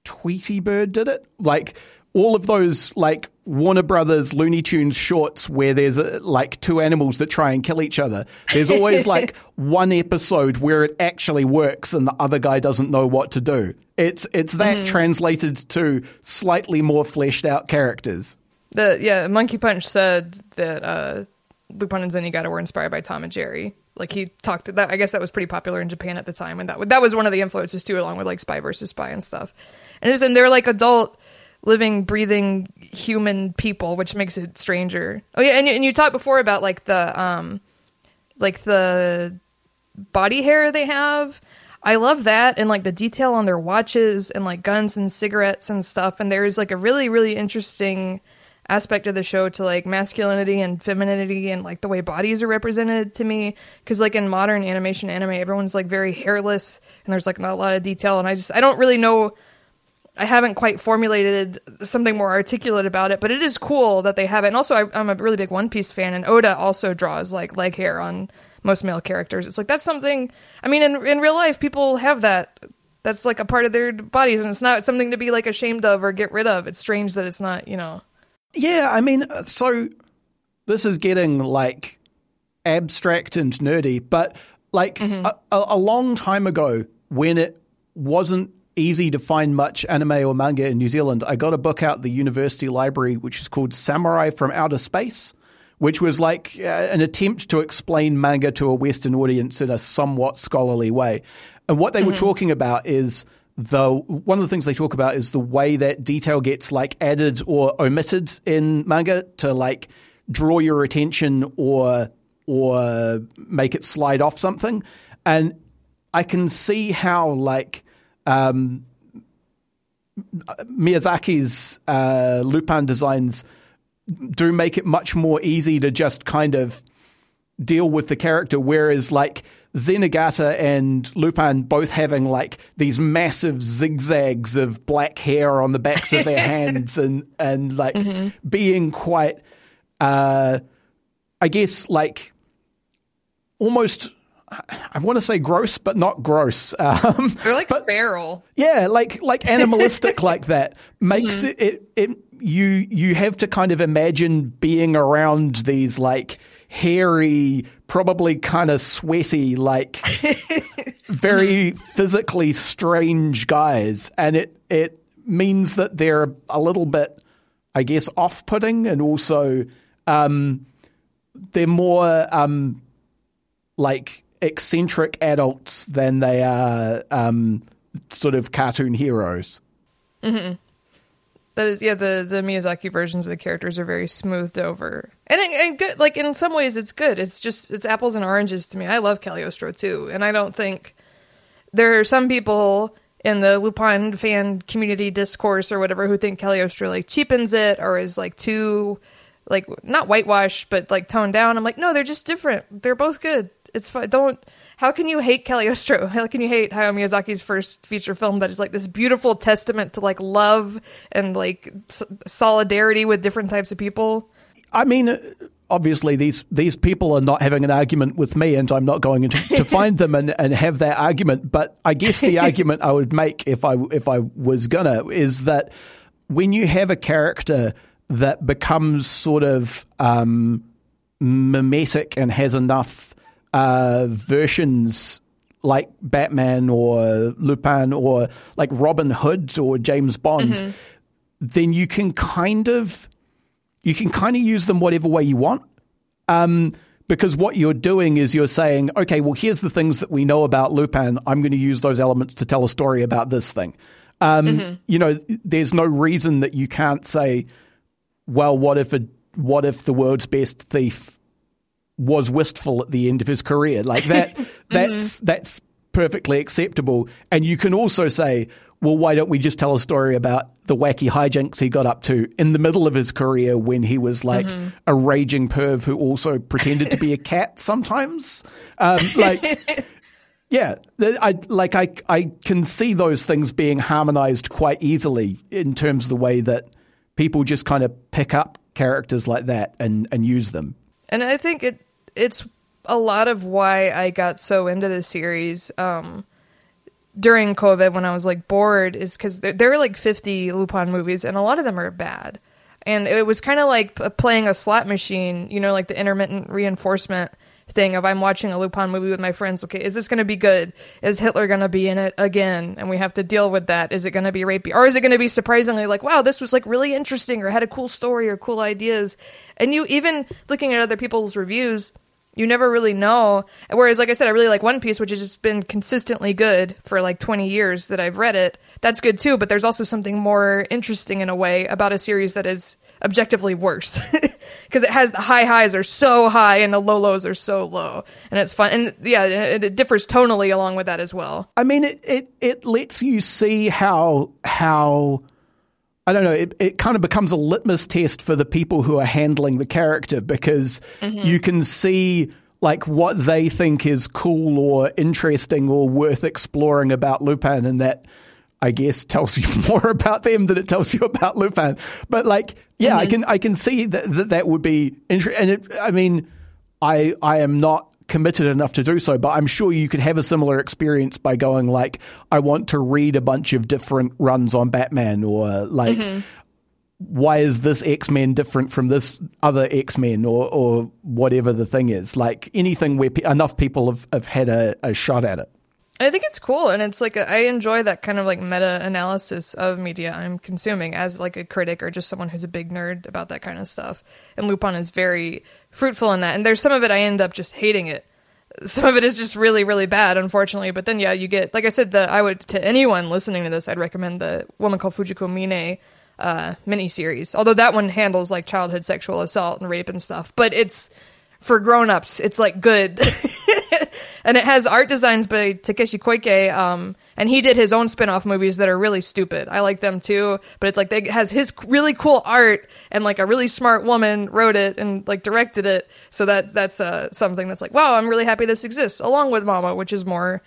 Tweety Bird did it. Like all of those like Warner Brothers Looney Tunes shorts where there's uh, like two animals that try and kill each other. There's always like one episode where it actually works and the other guy doesn't know what to do. It's it's that mm. translated to slightly more fleshed out characters. The yeah, Monkey Punch said that uh, Lupin and Zenigata were inspired by Tom and Jerry. Like he talked that I guess that was pretty popular in Japan at the time, and that that was one of the influences too, along with like Spy versus Spy and stuff. And just and they're like adult living, breathing human people, which makes it stranger. Oh yeah, and you, and you talked before about like the um, like the body hair they have. I love that and like the detail on their watches and like guns and cigarettes and stuff. And there's like a really really interesting aspect of the show to like masculinity and femininity and like the way bodies are represented to me because like in modern animation anime everyone's like very hairless and there's like not a lot of detail and i just i don't really know I haven't quite formulated something more articulate about it, but it is cool that they have it. And also, I, am a really big One Piece fan, and Oda also draws like leg hair on most male characters. It's like that's something. I mean, in in real life, people have that. That's like a part of their bodies, and it's not something to be like ashamed of or get rid of. It's strange that it's not, you know. Yeah, I mean, so this is getting like abstract and nerdy, but like mm-hmm. a, a long time ago, when it wasn't easy to find much anime or manga in New Zealand, I got a book out the university library which is called Samurai from Outer Space, which was like uh, an attempt to explain manga to a Western audience in a somewhat scholarly way. And what they mm-hmm. were talking about is the one of the things they talk about is the way that detail gets like added or omitted in manga to like draw your attention or or make it slide off something. And I can see how like um, Miyazaki's uh, Lupin designs do make it much more easy to just kind of deal with the character, whereas like Zenigata and Lupin both having like these massive zigzags of black hair on the backs of their hands and and like mm-hmm. being quite uh I guess like almost I want to say gross, but not gross. Um, They're like but, feral. Yeah, like like animalistic like that makes mm-hmm. it, it it you you have to kind of imagine being around these like hairy, probably kind of sweaty, like very physically strange guys, and it it means that they're a little bit, I guess, off-putting, and also um, they're more um, like eccentric adults than they are um, sort of cartoon heroes. Mm-hmm. That is, yeah. The the Miyazaki versions of the characters are very smoothed over, and and good. Like in some ways, it's good. It's just it's apples and oranges to me. I love Cagliostro too, and I don't think there are some people in the Lupin fan community discourse or whatever who think Cagliostro like cheapens it or is like too like not whitewash but like toned down. I'm like, no, they're just different. They're both good. It's fine. Don't. How can you hate Cagliostro? How can you hate Hayao Miyazaki's first feature film that is like this beautiful testament to like love and like s- solidarity with different types of people? I mean, obviously these these people are not having an argument with me, and I'm not going to, to find them and, and have that argument. But I guess the argument I would make if I if I was gonna is that when you have a character that becomes sort of um, mimetic and has enough uh, versions like Batman or Lupin or like Robin Hood or James Bond, mm-hmm. then you can kind of you can kind of use them whatever way you want. Um, because what you're doing is you're saying, okay, well, here's the things that we know about Lupin. I'm going to use those elements to tell a story about this thing. Um, mm-hmm. You know, there's no reason that you can't say, well, what if a, what if the world's best thief was wistful at the end of his career? Like that, that's mm-hmm. that's perfectly acceptable. And you can also say, well, why don't we just tell a story about the wacky hijinks he got up to in the middle of his career when he was like mm-hmm. a raging perv who also pretended to be a cat sometimes? Um, like, yeah, I like I I can see those things being harmonized quite easily in terms of the way that people just kind of pick up characters like that and and use them. And I think it it's a lot of why I got so into the series. Um, during COVID when I was like bored is because there, there, were like 50 Lupin movies and a lot of them are bad. And it was kind of like playing a slot machine, you know, like the intermittent reinforcement thing of I'm watching a Lupin movie with my friends. Okay, is this going to be good? Is Hitler going to be in it again? And we have to deal with that. Is it going to be rapey? Or is it going to be surprisingly like, wow, this was like really interesting or had a cool story or cool ideas? And you even looking at other people's reviews, you never really know. Whereas, like I said, I really like One Piece, which has just been consistently good for like 20 years that I've read it. That's good too, but there's also something more interesting in a way about a series that is objectively worse. Because it has the high highs are so high and the low lows are so low. And it's fun. And yeah, it, it differs tonally along with that as well. I mean, it, it, it lets you see how, how, I don't know, it, it kind of becomes a litmus test for the people who are handling the character because mm-hmm. you can see like what they think is cool or interesting or worth exploring about Lupin and that I guess tells you more about them than it tells you about Lupin. But like, yeah, mm-hmm. I can I can see that that, that would be interesting. And it, I mean, I I am not committed enough to do so, but I'm sure you could have a similar experience by going like, I want to read a bunch of different runs on Batman or like mm-hmm. why is this X Men different from this other X Men or or whatever the thing is. Like anything where enough people have, have had a, a shot at it. I think it's cool, and it's like I enjoy that kind of like meta analysis of media I'm consuming as like a critic or just someone who's a big nerd about that kind of stuff. And Lupin is very fruitful in that. And there's some of it I end up just hating it. Some of it is just really, really bad, unfortunately. But then, yeah, you get like I said, the I would to anyone listening to this, I'd recommend the woman called Fujiko Mine uh, miniseries. Although that one handles like childhood sexual assault and rape and stuff, but it's for grown-ups it's like good and it has art designs by takeshi koike um, and he did his own spin-off movies that are really stupid. I like them too but it's like they has his really cool art and like a really smart woman wrote it and like directed it. So that that's uh, something that's like wow i'm really happy this exists along with Mamo which is more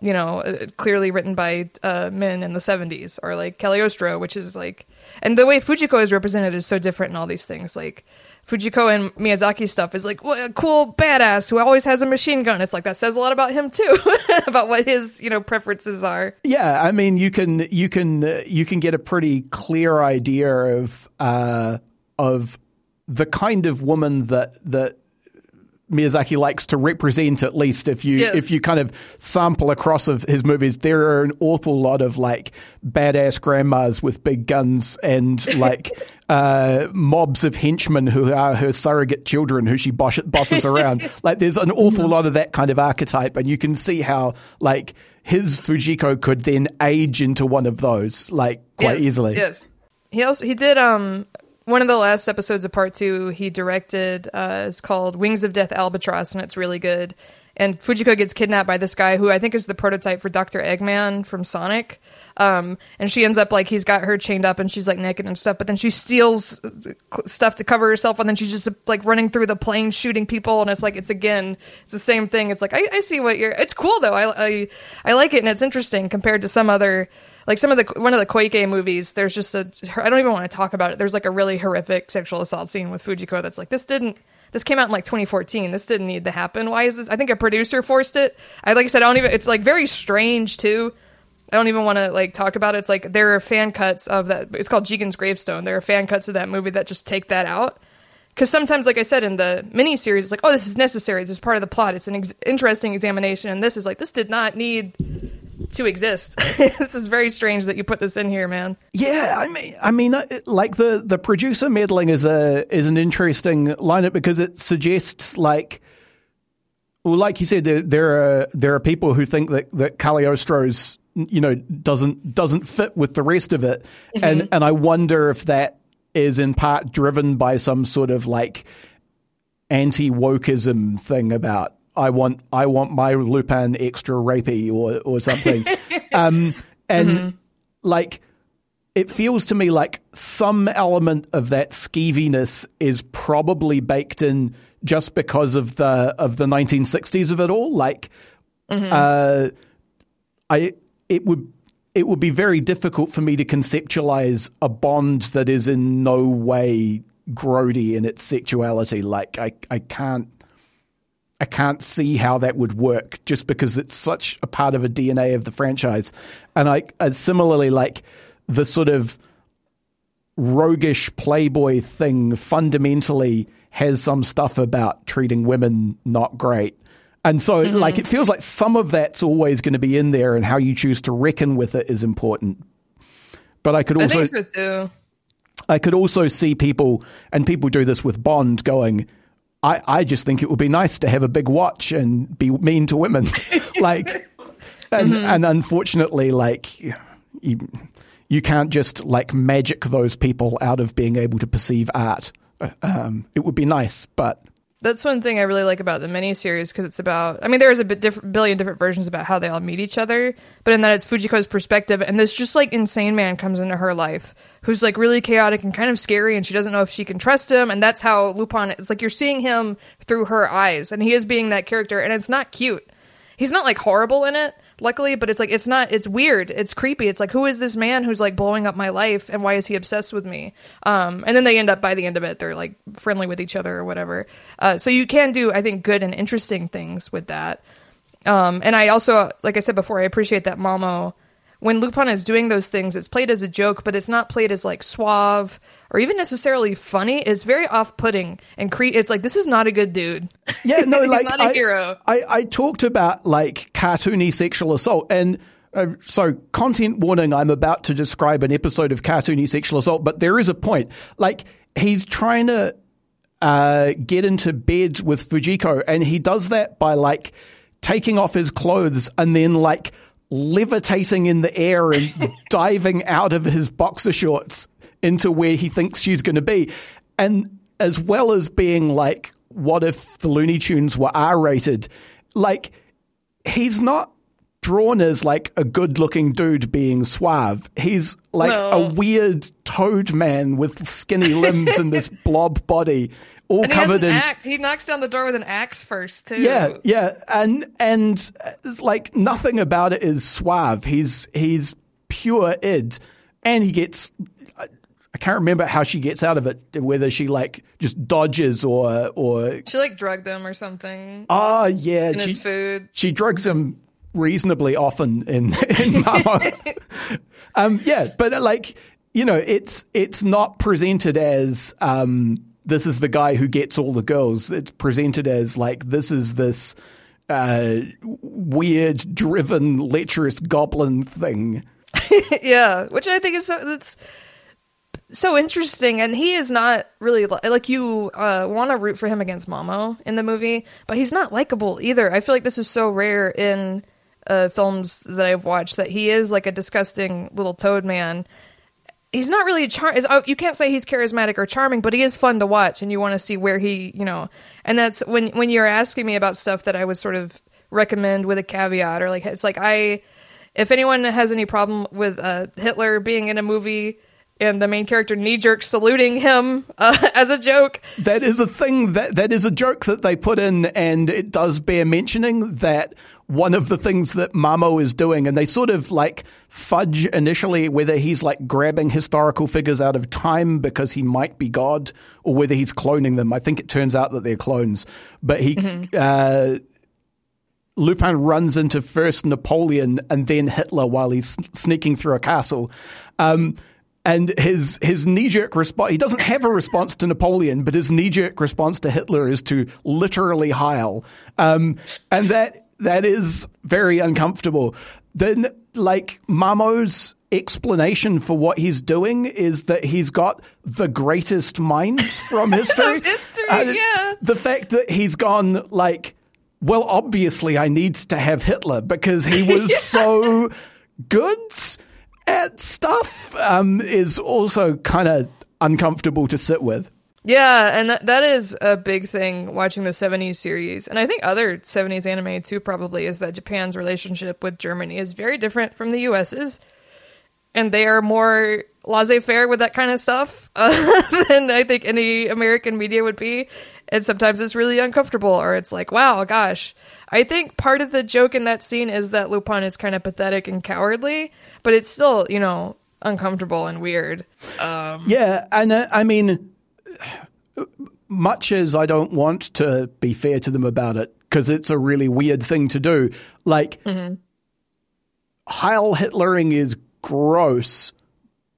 you know uh, clearly written by uh, men in the 70s or like cagliostro which is like and the way fujiko is represented is so different in all these things. Like Fujiko and Miyazaki stuff is like well, a cool badass who always has a machine gun. It's like that says a lot about him too, about what his you know preferences are. Yeah, I mean you can you can uh, you can get a pretty clear idea of uh, of the kind of woman that that Miyazaki likes to represent at least if you yes. if you kind of sample across of his movies there are an awful lot of like badass grandmas with big guns and like uh, mobs of henchmen who are her surrogate children who she boss- bosses around like there's an awful lot of that kind of archetype and you can see how like his Fujiko could then age into one of those like quite yes. easily yes he also he did um one of the last episodes of part two he directed uh, is called Wings of Death Albatross, and it's really good. And Fujiko gets kidnapped by this guy who I think is the prototype for Dr. Eggman from Sonic. Um, and she ends up like he's got her chained up and she's like naked and stuff, but then she steals stuff to cover herself and then she's just like running through the plane shooting people. And it's like, it's again, it's the same thing. It's like, I, I see what you're, it's cool though. I, I, I like it and it's interesting compared to some other like some of the one of the Koike movies, there's just a I don't even want to talk about it. There's like a really horrific sexual assault scene with Fujiko that's like this didn't this came out in like 2014. This didn't need to happen. Why is this? I think a producer forced it. I like I said, I don't even. It's like very strange too. I don't even want to like talk about it. It's like there are fan cuts of that. It's called Jigen's Gravestone. There are fan cuts of that movie that just take that out. Because sometimes, like I said in the mini series, it's like, oh, this is necessary. This is part of the plot. It's an ex- interesting examination. And this is like, this did not need to exist. this is very strange that you put this in here, man. Yeah, I mean, I mean, uh, like the the producer meddling is a is an interesting lineup because it suggests like, well, like you said, there, there are there are people who think that that Cagliostro's you know doesn't doesn't fit with the rest of it, mm-hmm. and and I wonder if that is in part driven by some sort of like anti wokeism thing about I want I want my Lupin extra rapey or or something. um, and mm-hmm. like it feels to me like some element of that skeeviness is probably baked in just because of the of the 1960s of it all. Like, mm-hmm. uh, I it would it would be very difficult for me to conceptualize a bond that is in no way grody in its sexuality. Like, I I can't I can't see how that would work just because it's such a part of a DNA of the franchise. And I, similarly like the sort of roguish playboy thing fundamentally has some stuff about treating women not great. And so mm-hmm. like it feels like some of that's always going to be in there and how you choose to reckon with it is important. But I could also I, so I could also see people and people do this with Bond going I, I just think it would be nice to have a big watch and be mean to women. like, and, mm-hmm. and unfortunately, like, you, you can't just like magic those people out of being able to perceive art. Um, it would be nice, but that's one thing I really like about the miniseries because it's about. I mean, there's a bit different, billion different versions about how they all meet each other, but in that it's Fujiko's perspective, and this just like insane man comes into her life who's like really chaotic and kind of scary, and she doesn't know if she can trust him, and that's how Lupin. It's like you're seeing him through her eyes, and he is being that character, and it's not cute. He's not like horrible in it, luckily but it's like it's not it's weird. It's creepy. It's like who is this man who's like blowing up my life and why is he obsessed with me? Um and then they end up by the end of it they're like friendly with each other or whatever. Uh so you can do i think good and interesting things with that. Um and i also like i said before i appreciate that mamo when Lupin is doing those things, it's played as a joke, but it's not played as like suave or even necessarily funny. It's very off-putting and cre- it's like this is not a good dude. Yeah, no, like not a hero. I, I talked about like cartoony sexual assault and. Uh, so, content warning, I'm about to describe an episode of cartoony sexual assault, but there is a point. Like, he's trying to uh, get into bed with Fujiko, and he does that by like taking off his clothes and then like levitating in the air and diving out of his boxer shorts into where he thinks she's going to be. And as well as being like, what if the Looney Tunes were R rated? Like, he's not drawn as like a good looking dude being suave. He's like a weird toad man with skinny limbs and this blob body all covered in axe. He knocks down the door with an axe first too. Yeah, yeah, and and it's like nothing about it is suave. He's he's pure id, and he gets. I can't remember how she gets out of it. Whether she like just dodges or or she like drugged him or something. Oh yeah, she, his food. She drugs him reasonably often in in um, yeah, but like you know, it's it's not presented as um, this is the guy who gets all the girls. It's presented as like this is this uh, weird, driven, lecherous goblin thing. yeah, which I think is so that's so interesting. And he is not really like you uh, want to root for him against Mamo in the movie, but he's not likable either. I feel like this is so rare in uh, films that I've watched that he is like a disgusting little toad man he's not really char. Oh, you can't say he's charismatic or charming, but he is fun to watch, and you want to see where he, you know. And that's when when you're asking me about stuff that I would sort of recommend with a caveat, or like it's like I, if anyone has any problem with uh, Hitler being in a movie. And the main character knee jerk saluting him uh, as a joke. That is a thing that that is a joke that they put in, and it does bear mentioning that one of the things that Mamo is doing, and they sort of like fudge initially whether he's like grabbing historical figures out of time because he might be God, or whether he's cloning them. I think it turns out that they're clones, but he. Mm-hmm. Uh, Lupin runs into first Napoleon and then Hitler while he's sneaking through a castle. Um, and his his knee jerk response he doesn't have a response to Napoleon, but his knee jerk response to Hitler is to literally heil. Um, and that that is very uncomfortable. Then, like Mamo's explanation for what he's doing is that he's got the greatest minds from history. history, yeah. The fact that he's gone like, well, obviously I need to have Hitler because he was so good at stuff um, is also kind of uncomfortable to sit with. Yeah, and that, that is a big thing watching the 70s series. And I think other 70s anime too, probably, is that Japan's relationship with Germany is very different from the US's. And they are more laissez faire with that kind of stuff uh, than I think any American media would be. And sometimes it's really uncomfortable, or it's like, wow, gosh. I think part of the joke in that scene is that Lupin is kind of pathetic and cowardly, but it's still, you know, uncomfortable and weird. Um, yeah, and uh, I mean, much as I don't want to be fair to them about it, because it's a really weird thing to do, like, mm-hmm. Heil Hitlering is gross,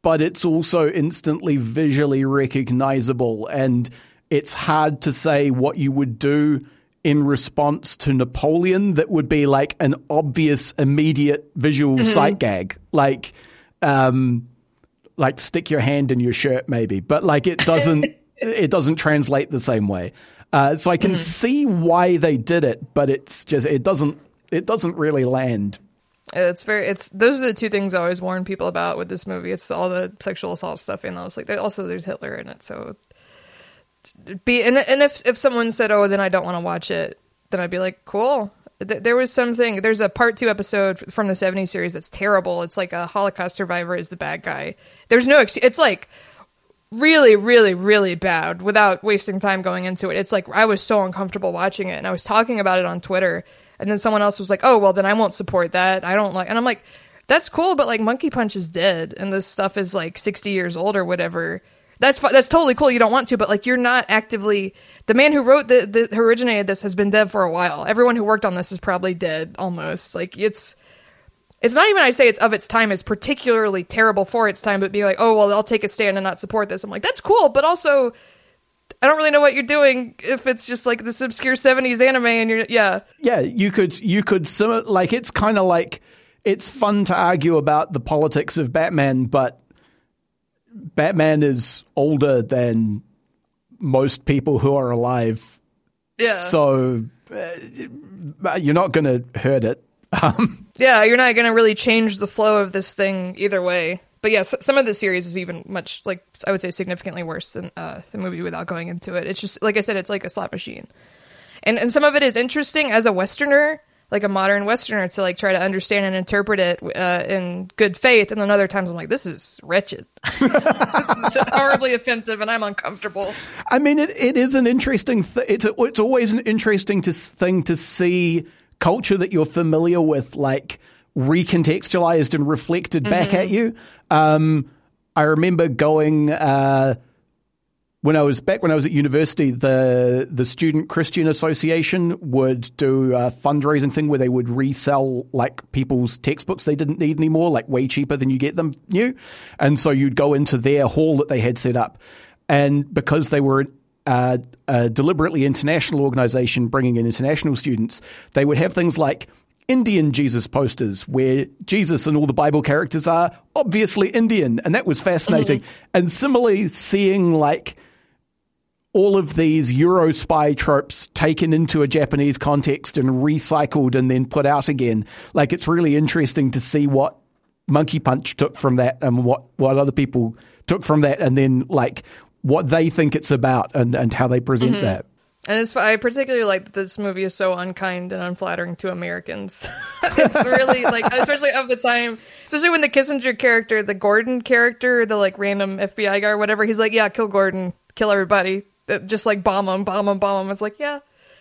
but it's also instantly visually recognizable, and it's hard to say what you would do in response to Napoleon that would be like an obvious, immediate visual mm-hmm. sight gag, like, um, like stick your hand in your shirt, maybe. But like, it doesn't, it doesn't translate the same way. Uh, so I can mm-hmm. see why they did it, but it's just it doesn't it doesn't really land. It's very it's those are the two things I always warn people about with this movie. It's all the sexual assault stuff and those like also there's Hitler in it, so be and and if if someone said, "Oh, then I don't want to watch it," then I'd be like, "Cool." There was something. There's a part two episode from the '70s series that's terrible. It's like a Holocaust survivor is the bad guy. There's no. It's like really, really, really bad. Without wasting time going into it, it's like I was so uncomfortable watching it, and I was talking about it on Twitter, and then someone else was like, "Oh, well, then I won't support that. I don't like." And I'm like, "That's cool, but like Monkey Punch is dead, and this stuff is like 60 years old or whatever." that's that's totally cool. You don't want to, but like you're not actively. The man who wrote the, the who originated this has been dead for a while. Everyone who worked on this is probably dead almost. Like it's it's not even I'd say it's of its time. It's particularly terrible for its time. But be like, oh well, I'll take a stand and not support this. I'm like, that's cool, but also. I don't really know what you're doing if it's just like this obscure 70s anime and you're yeah. Yeah, you could you could like it's kind of like it's fun to argue about the politics of Batman but Batman is older than most people who are alive. Yeah. So uh, you're not going to hurt it. Um, yeah, you're not going to really change the flow of this thing either way. But yeah, some of the series is even much like I would say significantly worse than uh, the movie without going into it. It's just like I said, it's like a slot machine, and and some of it is interesting as a Westerner like a modern Westerner to like try to understand and interpret it uh, in good faith. And then other times I'm like, this is wretched. this is horribly offensive, and I'm uncomfortable. I mean, it, it is an interesting. Th- it's a, it's always an interesting to, thing to see culture that you're familiar with, like recontextualized and reflected mm-hmm. back at you. Um, I remember going. Uh, when I was back when I was at university, the the Student Christian Association would do a fundraising thing where they would resell like people's textbooks they didn't need anymore, like way cheaper than you get them new. And so you'd go into their hall that they had set up, and because they were uh, a deliberately international organization bringing in international students, they would have things like Indian Jesus posters where Jesus and all the Bible characters are obviously Indian, and that was fascinating. Mm-hmm. And similarly, seeing like all of these Euro spy tropes taken into a Japanese context and recycled and then put out again. Like it's really interesting to see what Monkey Punch took from that and what, what other people took from that and then like what they think it's about and, and how they present mm-hmm. that. And it's, I particularly like that this movie is so unkind and unflattering to Americans. it's really like, especially of the time, especially when the Kissinger character, the Gordon character, the like random FBI guy or whatever, he's like, yeah, kill Gordon, kill everybody just like bomb them, bomb them, bomb them. It's like, yeah,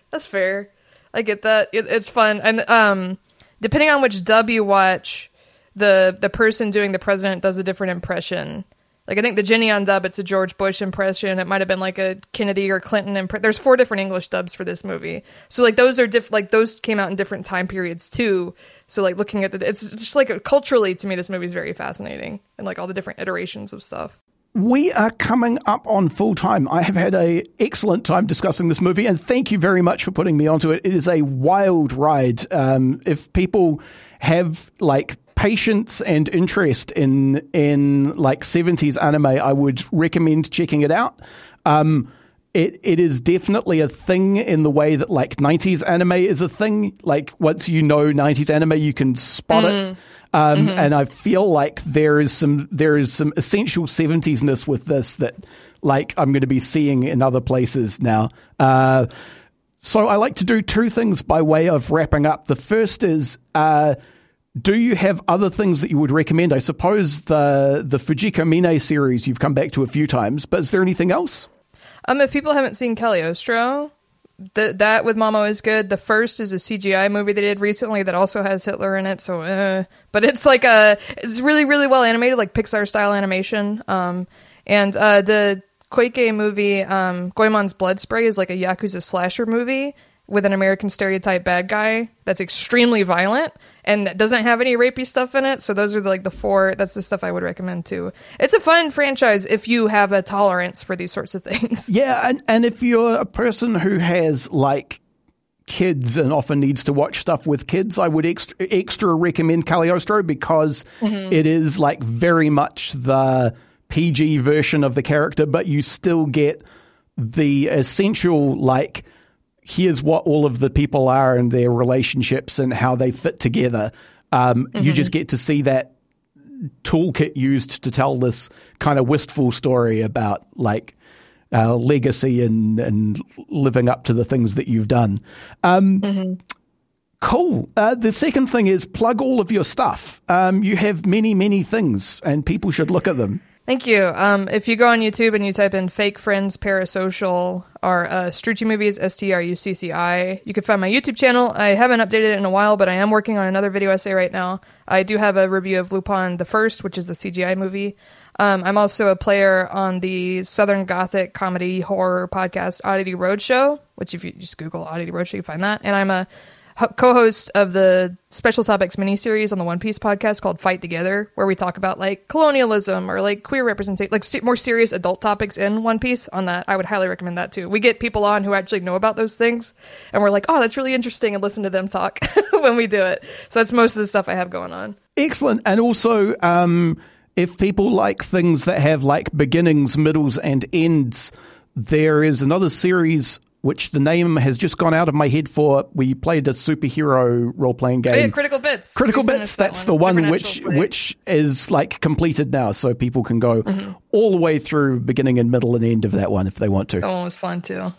that's fair. I get that. It, it's fun, and um, depending on which dub you watch, the the person doing the president does a different impression. Like I think the Geneon dub, it's a George Bush impression. It might have been like a Kennedy or Clinton impression. There's four different English dubs for this movie, so like those are diff- like those came out in different time periods too. So like looking at the, it's just like culturally to me, this movie is very fascinating and like all the different iterations of stuff. we are coming up on full time. I have had a excellent time discussing this movie, and thank you very much for putting me onto it. It is a wild ride. Um, if people have like patience and interest in in like seventies anime, I would recommend checking it out. Um, it it is definitely a thing in the way that like 90s anime is a thing. Like once you know 90s anime, you can spot mm. it. Um, mm-hmm. And I feel like there is some there is some essential 70s-ness with this that like I'm going to be seeing in other places now. Uh, so I like to do two things by way of wrapping up. The first is. Uh, do you have other things that you would recommend? I suppose the the Fujiko Mine series you've come back to a few times, but is there anything else? Um, if people haven't seen Cagliostro, the, that with Mamo is good. The first is a CGI movie they did recently that also has Hitler in it. So, uh, but it's like a it's really really well animated, like Pixar style animation. Um, and uh, the Koike movie, um, Goemon's Blood Spray, is like a yakuza slasher movie with an American stereotype bad guy that's extremely violent and it doesn't have any rapey stuff in it. So those are like the four. That's the stuff I would recommend too. It's a fun franchise if you have a tolerance for these sorts of things. Yeah, and and if you're a person who has like kids and often needs to watch stuff with kids, I would extra, extra recommend Cagliostro because mm-hmm. it is like very much the PG version of the character, but you still get the essential like here's what all of the people are and their relationships and how they fit together. Um, mm-hmm. You just get to see that toolkit used to tell this kind of wistful story about like uh, legacy and and living up to the things that you've done. Um, mm-hmm. Cool. Uh, the second thing is plug all of your stuff. Um, you have many, many things, and people should look at them. Thank you. Um, if you go on YouTube and you type in fake friends parasocial or uh, Strucci movies, S T R U C C I, you can find my YouTube channel. I haven't updated it in a while, but I am working on another video essay right now. I do have a review of Lupin the First, which is the CGI movie. Um, I'm also a player on the Southern Gothic comedy horror podcast Oddity Roadshow, which if you just Google Oddity Roadshow, you find that. And I'm a co-host of the special topics miniseries on the One Piece podcast called Fight Together, where we talk about like colonialism or like queer representation, like more serious adult topics in One Piece. On that, I would highly recommend that too. We get people on who actually know about those things, and we're like, oh, that's really interesting, and listen to them talk when we do it. So that's most of the stuff I have going on. Excellent, and also. Um, if people like things that have like beginnings, middles, and ends, there is another series which the name has just gone out of my head for. We played a superhero role playing game. Oh, yeah, Critical Bits. Critical Bits. That's the one which which is like completed now, so people can go mm-hmm. all the way through beginning and middle and end of that one if they want to. That one was fun too.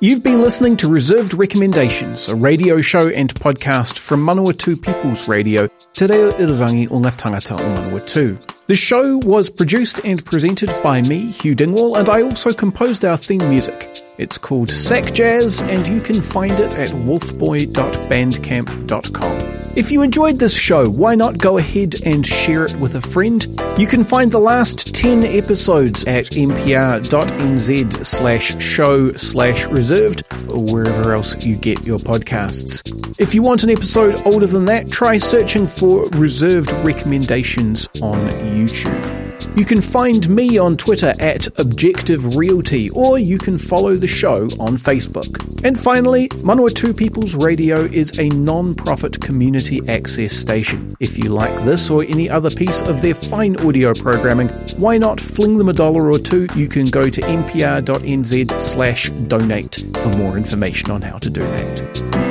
You've been listening to Reserved Recommendations, a radio show and podcast from Manawatu People's Radio, Te Reo Irirangi o ngā tangata o Manawatu. The show was produced and presented by me, Hugh Dingwall, and I also composed our theme music. It's called Sack Jazz, and you can find it at wolfboy.bandcamp.com. If you enjoyed this show, why not go ahead and share it with a friend? You can find the last 10 episodes at mpr.nz slash show slash reserved, or wherever else you get your podcasts. If you want an episode older than that, try searching for reserved recommendations on YouTube. You can find me on Twitter at Objective Realty, or you can follow the show on Facebook. And finally, Manawatu People's Radio is a non profit community access station. If you like this or any other piece of their fine audio programming, why not fling them a dollar or two? You can go to mpr.nz slash donate for more information on how to do that.